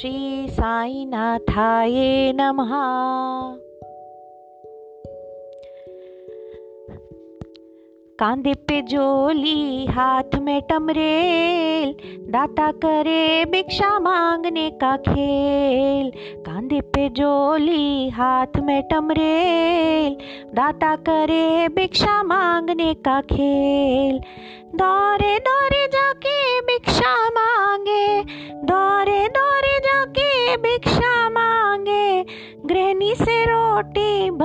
श्री साईनाथाय नमः। कांधे पे जोली, हाथ में टमरेल, दाता करे भिक्षा मांगने का खेल। कांधे पे जोली, हाथ में टमरेल, दाता करे भिक्षा मांगने का खेल। दौरे दौरे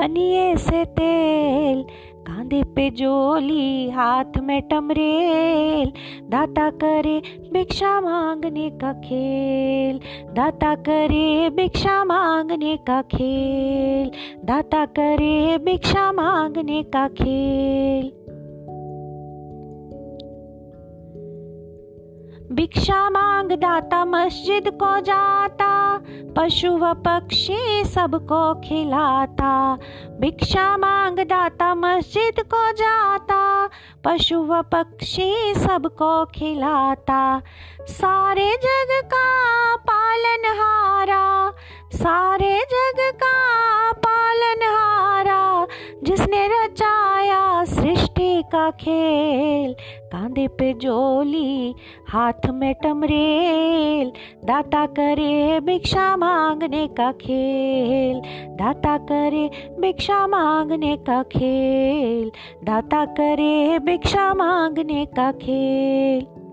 बनिए से तेल, कांधे पे जोली, हाथ में टमरेल। दाता करे भिक्षा मांगने का खेल, दाता करे भिक्षा मांगने का खेल, दाता करे भिक्षा मांगने का खेल। भिक्षा मांग दाता, मस्जिद को जाता, पशु व पक्षी सबको खिलाता। भिक्षा मांग दाता, मस्जिद को जाता, पशु व पक्षी सबको खिलाता। सारे जग का पालनहारा सारे जग का पालनहारा जिसने रचाया का खेल, कांधे पे जोली, हाथ में टमरेल। दाता करे भिक्षा मांगने का खेल, दाता करे भिक्षा मांगने का खेल, दाता करे भिक्षा मांगने का खेल।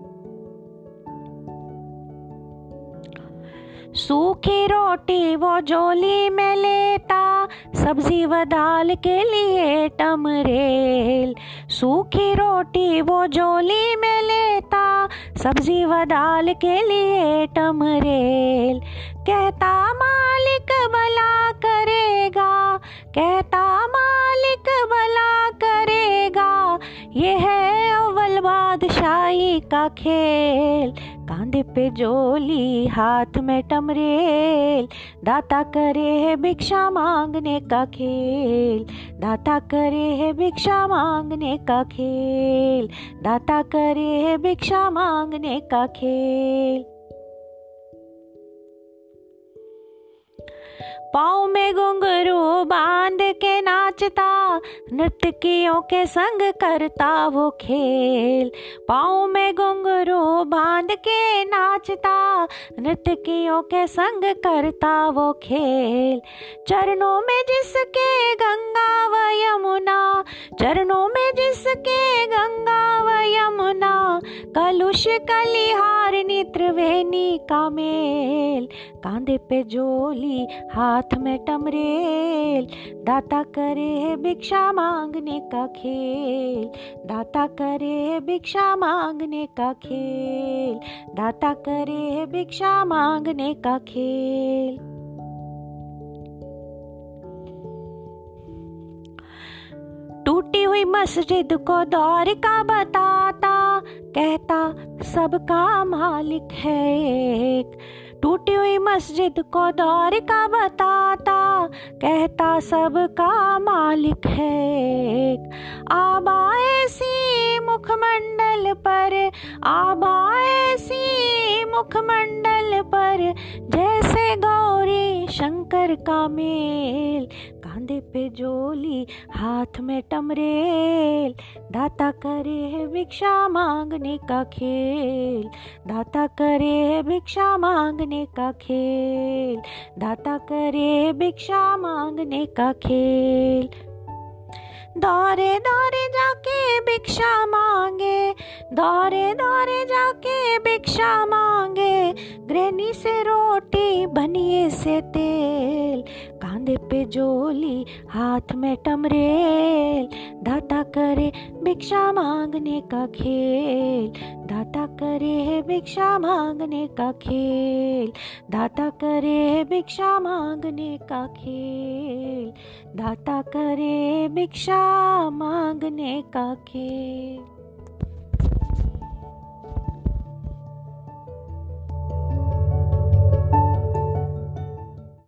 सूखी रोटी वो जोली में लेता सब्ज़ी व दाल के लिए टमरेल। सूखी रोटी वो जोली में लेता सब्ज़ी व दाल के लिए टमरेल। कहता, मालिक भला करेगा, कहता, मालिक भला करेगा ये है बादशाही का खेल, कांधे पे जोली, हाथ में टमरेल। दाता करे है भिक्षा मांगने का खेल, दाता करे है भिक्षा मांगने का खेल, दाता करे है भिक्षा मांगने का खेल। पाँव में घुंघरू बाँध के नाचता नृतकियों के संग करता वो खेल। पाँव में घुंघरू बाँध के नाचता नृतकियों के संग करता वो खेल। चरणों में जिसके गंगा व यमुना, चरणों में जिसके गंगा व यमुना कलुष कलिहार नित्र का मेल। कांधे पे जोली हाथ में टमरेल। दाता करे है भिक्षा मांगने का खेल। दाता करे है भिक्षा मांगने का खेल। दाता करे है भिक्षा मांगने का खेल। टूटी हुई मस्जिद को दौर का बताता कहता, सबका मालिक है एक। टूटी हुई मस्जिद को दौर का बताता, कहता, सबका मालिक है आबा ऐसी मुखमंडल पर, आबा ऐसी मुखमंडल पर, जैसे गौरी शंकर का मेल। कांधे पे जोली हाथ में टमरेल। दाता करे है भिक्षा मांगने का खेल। दाता करे है भिक्षा मांगने का खेल। दाता करे भिक्षा मांगने का खेल। दौरे दौरे जाके भिक्षा मांगे। दौरे दौरे जाके भिक्षा मांगे। गृहणी से रोटी, बनिए से तेल। पे जोली हाथ में टमरेल। दाता करे भिक्षा मांगने का खेल। दाता करे है भिक्षा मांगने का खेल। दाता करे है भिक्षा मांगने का खेल। दाता करे भिक्षा मांगने का खेल।